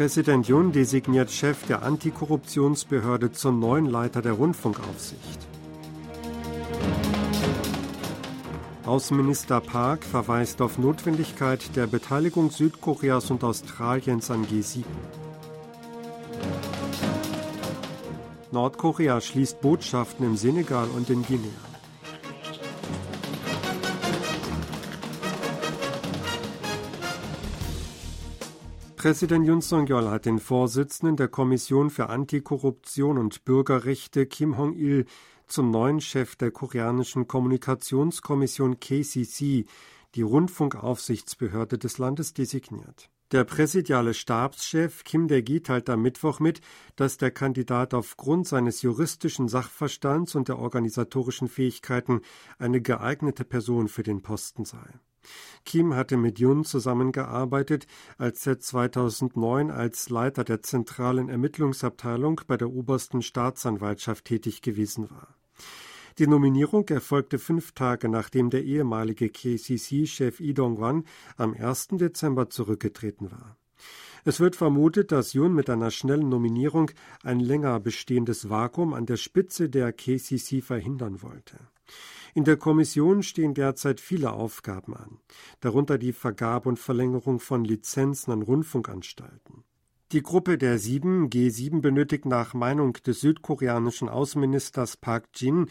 Präsident Jun designiert Chef der Antikorruptionsbehörde zum neuen Leiter der Rundfunkaufsicht. Außenminister Park verweist auf Notwendigkeit der Beteiligung Südkoreas und Australiens an G7. Nordkorea schließt Botschaften im Senegal und in Guinea. Präsident Yun Song-yeol hat den Vorsitzenden der Kommission für Antikorruption und Bürgerrechte Kim Hong-il zum neuen Chef der koreanischen Kommunikationskommission KCC, die Rundfunkaufsichtsbehörde des Landes, designiert. Der präsidiale Stabschef Kim Dae-gi teilte am Mittwoch mit, dass der Kandidat aufgrund seines juristischen Sachverstands und der organisatorischen Fähigkeiten eine geeignete Person für den Posten sei. Kim hatte mit Yun zusammengearbeitet, als er 2009 als Leiter der zentralen Ermittlungsabteilung bei der obersten Staatsanwaltschaft tätig gewesen war. Die Nominierung erfolgte fünf Tage nachdem der ehemalige KCC-Chef Lee Dong-wan am 1. Dezember zurückgetreten war. Es wird vermutet, dass Yun mit einer schnellen Nominierung ein länger bestehendes Vakuum an der Spitze der KCC verhindern wollte. In der Kommission stehen derzeit viele Aufgaben an, darunter die Vergabe und Verlängerung von Lizenzen an Rundfunkanstalten. Die Gruppe der sieben G7 benötigt nach Meinung des südkoreanischen Außenministers Park Jin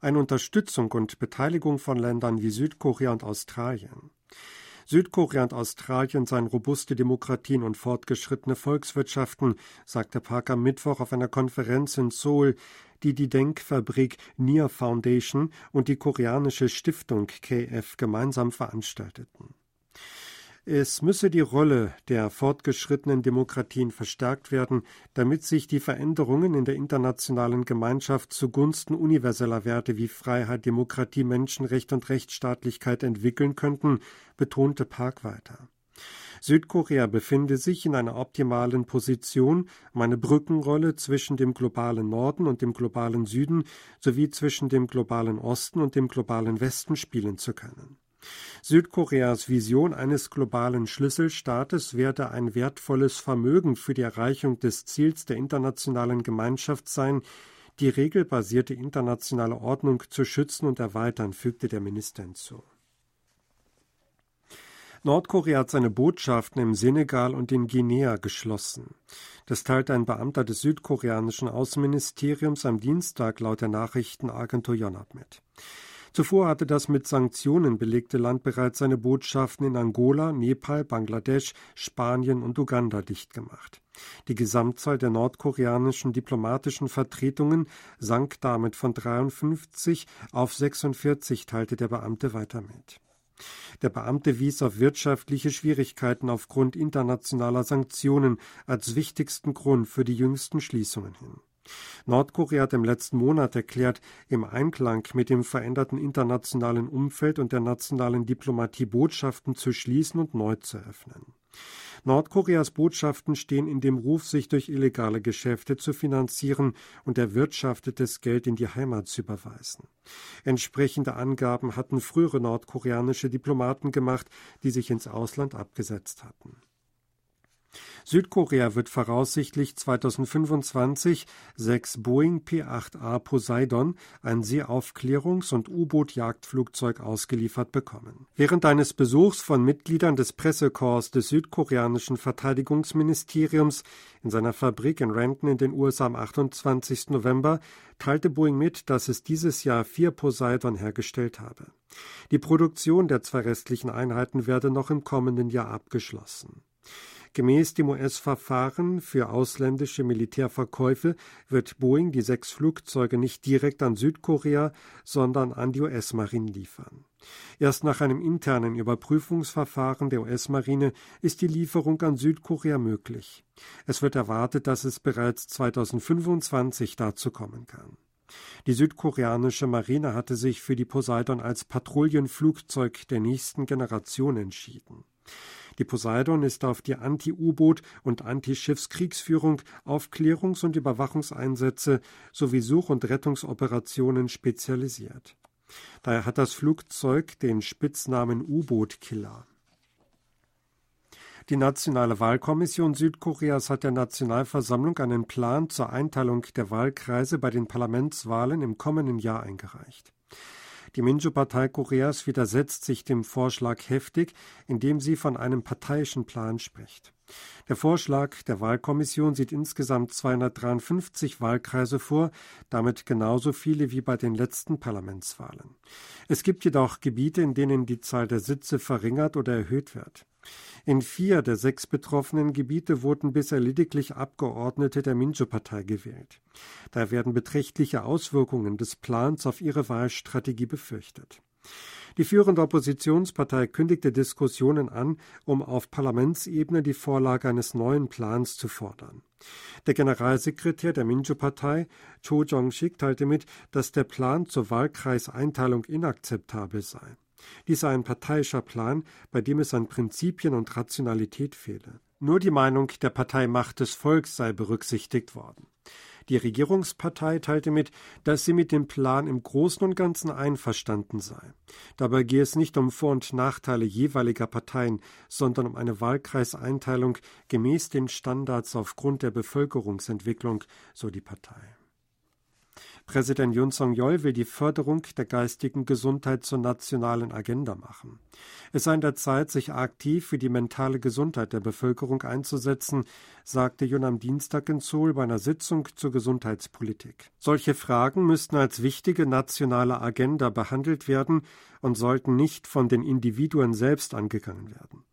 eine Unterstützung und Beteiligung von Ländern wie Südkorea und Australien. Südkorea und Australien seien robuste Demokratien und fortgeschrittene Volkswirtschaften, sagte Park am Mittwoch auf einer Konferenz in Seoul, die die Denkfabrik Nia Foundation und die koreanische Stiftung KF gemeinsam veranstalteten. Es müsse die Rolle der fortgeschrittenen Demokratien verstärkt werden, damit sich die Veränderungen in der internationalen Gemeinschaft zugunsten universeller Werte wie Freiheit, Demokratie, Menschenrecht und Rechtsstaatlichkeit entwickeln könnten, betonte Park weiter. Südkorea befinde sich in einer optimalen Position, um eine Brückenrolle zwischen dem globalen Norden und dem globalen Süden sowie zwischen dem globalen Osten und dem globalen Westen spielen zu können. Südkoreas Vision eines globalen Schlüsselstaates werde ein wertvolles Vermögen für die Erreichung des Ziels der internationalen Gemeinschaft sein, die regelbasierte internationale Ordnung zu schützen und erweitern, fügte der Minister hinzu. Nordkorea hat seine Botschaften im Senegal und in Guinea geschlossen. Das teilte ein Beamter des südkoreanischen Außenministeriums am Dienstag laut der Nachrichtenagentur Yonhap mit. Zuvor hatte das mit Sanktionen belegte Land bereits seine Botschaften in Angola, Nepal, Bangladesch, Spanien und Uganda dicht gemacht. Die Gesamtzahl der nordkoreanischen diplomatischen Vertretungen sank damit von 53 auf 46, teilte der Beamte weiter mit. Der Beamte wies auf wirtschaftliche Schwierigkeiten aufgrund internationaler Sanktionen als wichtigsten Grund für die jüngsten Schließungen hin. Nordkorea hat im letzten Monat erklärt, im Einklang mit dem veränderten internationalen Umfeld und der nationalen Diplomatie Botschaften zu schließen und neu zu öffnen. Nordkoreas Botschaften stehen in dem Ruf, sich durch illegale Geschäfte zu finanzieren und erwirtschaftetes Geld in die Heimat zu überweisen. Entsprechende Angaben hatten frühere nordkoreanische Diplomaten gemacht, die sich ins Ausland abgesetzt hatten. Südkorea wird voraussichtlich 2025 sechs Boeing P-8A Poseidon, ein Seeaufklärungs- und U-Boot-Jagdflugzeug, ausgeliefert bekommen. Während eines Besuchs von Mitgliedern des Pressekorps des südkoreanischen Verteidigungsministeriums in seiner Fabrik in Renton in den USA am 28. November teilte Boeing mit, dass es dieses Jahr vier Poseidon hergestellt habe. Die Produktion der zwei restlichen Einheiten werde noch im kommenden Jahr abgeschlossen. Gemäß dem US-Verfahren für ausländische Militärverkäufe wird Boeing die sechs Flugzeuge nicht direkt an Südkorea, sondern an die US-Marine liefern. Erst nach einem internen Überprüfungsverfahren der US-Marine ist die Lieferung an Südkorea möglich. Es wird erwartet, dass es bereits 2025 dazu kommen kann. Die südkoreanische Marine hatte sich für die Poseidon als Patrouillenflugzeug der nächsten Generation entschieden. Die Poseidon ist auf die Anti-U-Boot- und Anti-Schiffskriegsführung, Aufklärungs- und Überwachungseinsätze sowie Such- und Rettungsoperationen spezialisiert. Daher hat das Flugzeug den Spitznamen U-Boot-Killer. Die Nationale Wahlkommission Südkoreas hat der Nationalversammlung einen Plan zur Einteilung der Wahlkreise bei den Parlamentswahlen im kommenden Jahr eingereicht. Die Minju-Partei Koreas widersetzt sich dem Vorschlag heftig, indem sie von einem parteiischen Plan spricht. Der Vorschlag der Wahlkommission sieht insgesamt 253 Wahlkreise vor, damit genauso viele wie bei den letzten Parlamentswahlen. Es gibt jedoch Gebiete, in denen die Zahl der Sitze verringert oder erhöht wird. In vier der sechs betroffenen Gebiete wurden bisher lediglich Abgeordnete der Minjo-Partei gewählt. Da werden beträchtliche Auswirkungen des Plans auf ihre Wahlstrategie befürchtet. Die führende Oppositionspartei kündigte Diskussionen an, um auf Parlamentsebene die Vorlage eines neuen Plans zu fordern. Der Generalsekretär der Minjo-Partei, Cho Jong-sik, teilte mit, dass der Plan zur Wahlkreiseinteilung inakzeptabel sei. Dies sei ein parteiischer Plan, bei dem es an Prinzipien und Rationalität fehle. Nur die Meinung der Partei Macht des Volks sei berücksichtigt worden. Die Regierungspartei teilte mit, dass sie mit dem Plan im Großen und Ganzen einverstanden sei. Dabei gehe es nicht um Vor- und Nachteile jeweiliger Parteien, sondern um eine Wahlkreiseinteilung gemäß den Standards aufgrund der Bevölkerungsentwicklung, so die Partei. Präsident Yoon Song-yeol will die Förderung der geistigen Gesundheit zur nationalen Agenda machen. Es sei an der Zeit, sich aktiv für die mentale Gesundheit der Bevölkerung einzusetzen, sagte Yoon am Dienstag in Seoul bei einer Sitzung zur Gesundheitspolitik. Solche Fragen müssten als wichtige nationale Agenda behandelt werden und sollten nicht von den Individuen selbst angegangen werden.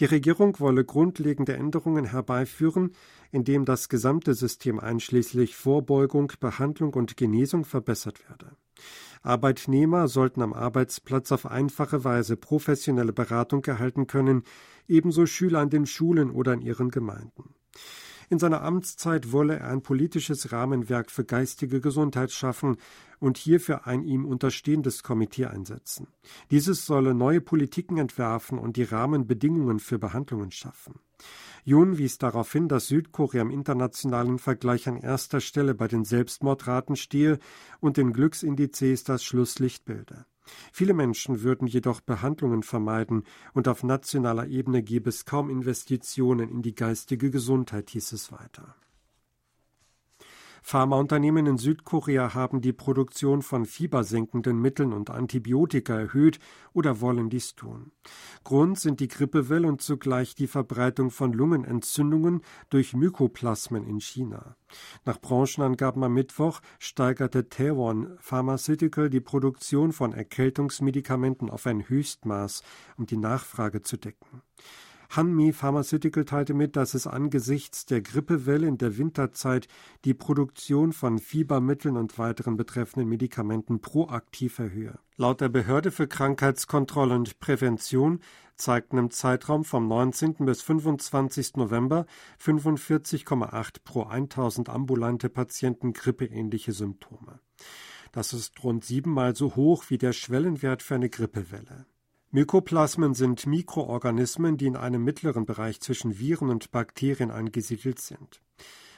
Die Regierung wolle grundlegende Änderungen herbeiführen, indem das gesamte System einschließlich Vorbeugung, Behandlung und Genesung verbessert werde. Arbeitnehmer sollten am Arbeitsplatz auf einfache Weise professionelle Beratung erhalten können, ebenso Schüler an den Schulen oder in ihren Gemeinden. In seiner Amtszeit wolle er ein politisches Rahmenwerk für geistige Gesundheit schaffen und hierfür ein ihm unterstehendes Komitee einsetzen. Dieses solle neue Politiken entwerfen und die Rahmenbedingungen für Behandlungen schaffen. Jun wies darauf hin, dass Südkorea im internationalen Vergleich an erster Stelle bei den Selbstmordraten stehe und den Glücksindizes das Schlusslicht bilde. Viele Menschen würden jedoch Behandlungen vermeiden und auf nationaler Ebene gäbe es kaum Investitionen in die geistige Gesundheit, hieß es weiter. Pharmaunternehmen in Südkorea haben die Produktion von fiebersenkenden Mitteln und Antibiotika erhöht oder wollen dies tun. Grund sind die Grippewelle und zugleich die Verbreitung von Lungenentzündungen durch Mykoplasmen in China. Nach Branchenangaben am Mittwoch steigerte Taewon Pharmaceutical die Produktion von Erkältungsmedikamenten auf ein Höchstmaß, um die Nachfrage zu decken. Hanmi Pharmaceutical teilte mit, dass es angesichts der Grippewelle in der Winterzeit die Produktion von Fiebermitteln und weiteren betreffenden Medikamenten proaktiv erhöhe. Laut der Behörde für Krankheitskontrolle und Prävention zeigten im Zeitraum vom 19. bis 25. November 45,8 pro 1000 ambulante Patienten grippeähnliche Symptome. Das ist rund siebenmal so hoch wie der Schwellenwert für eine Grippewelle. Mykoplasmen sind Mikroorganismen, die in einem mittleren Bereich zwischen Viren und Bakterien angesiedelt sind.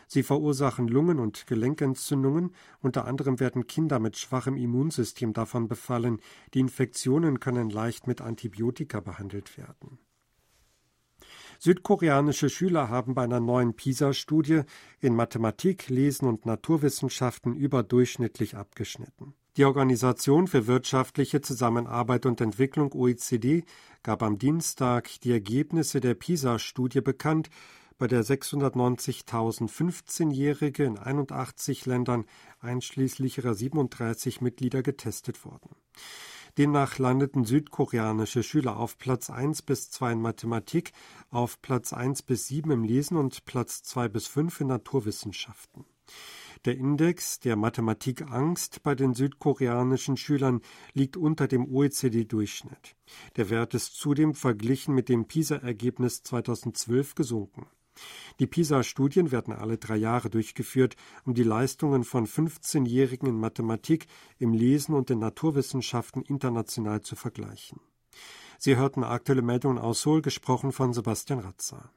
Sie verursachen Lungen- und Gelenkentzündungen, unter anderem werden Kinder mit schwachem Immunsystem davon befallen, die Infektionen können leicht mit Antibiotika behandelt werden. Südkoreanische Schüler haben bei einer neuen PISA-Studie in Mathematik, Lesen und Naturwissenschaften überdurchschnittlich abgeschnitten. Die Organisation für wirtschaftliche Zusammenarbeit und Entwicklung OECD gab am Dienstag die Ergebnisse der PISA-Studie bekannt, bei der 690.000 15-Jährige in 81 Ländern einschließlich ihrer 37 Mitglieder getestet wurden. Demnach landeten südkoreanische Schüler auf Platz 1 bis 2 in Mathematik, auf Platz 1 bis 7 im Lesen und Platz 2 bis 5 in Naturwissenschaften. Der Index der Mathematikangst bei den südkoreanischen Schülern liegt unter dem OECD-Durchschnitt. Der Wert ist zudem verglichen mit dem PISA-Ergebnis 2012 gesunken. Die PISA-Studien werden alle drei Jahre durchgeführt, um die Leistungen von 15-Jährigen in Mathematik, im Lesen und den Naturwissenschaften international zu vergleichen. Sie hörten aktuelle Meldungen aus Seoul, gesprochen von Sebastian Ratzer.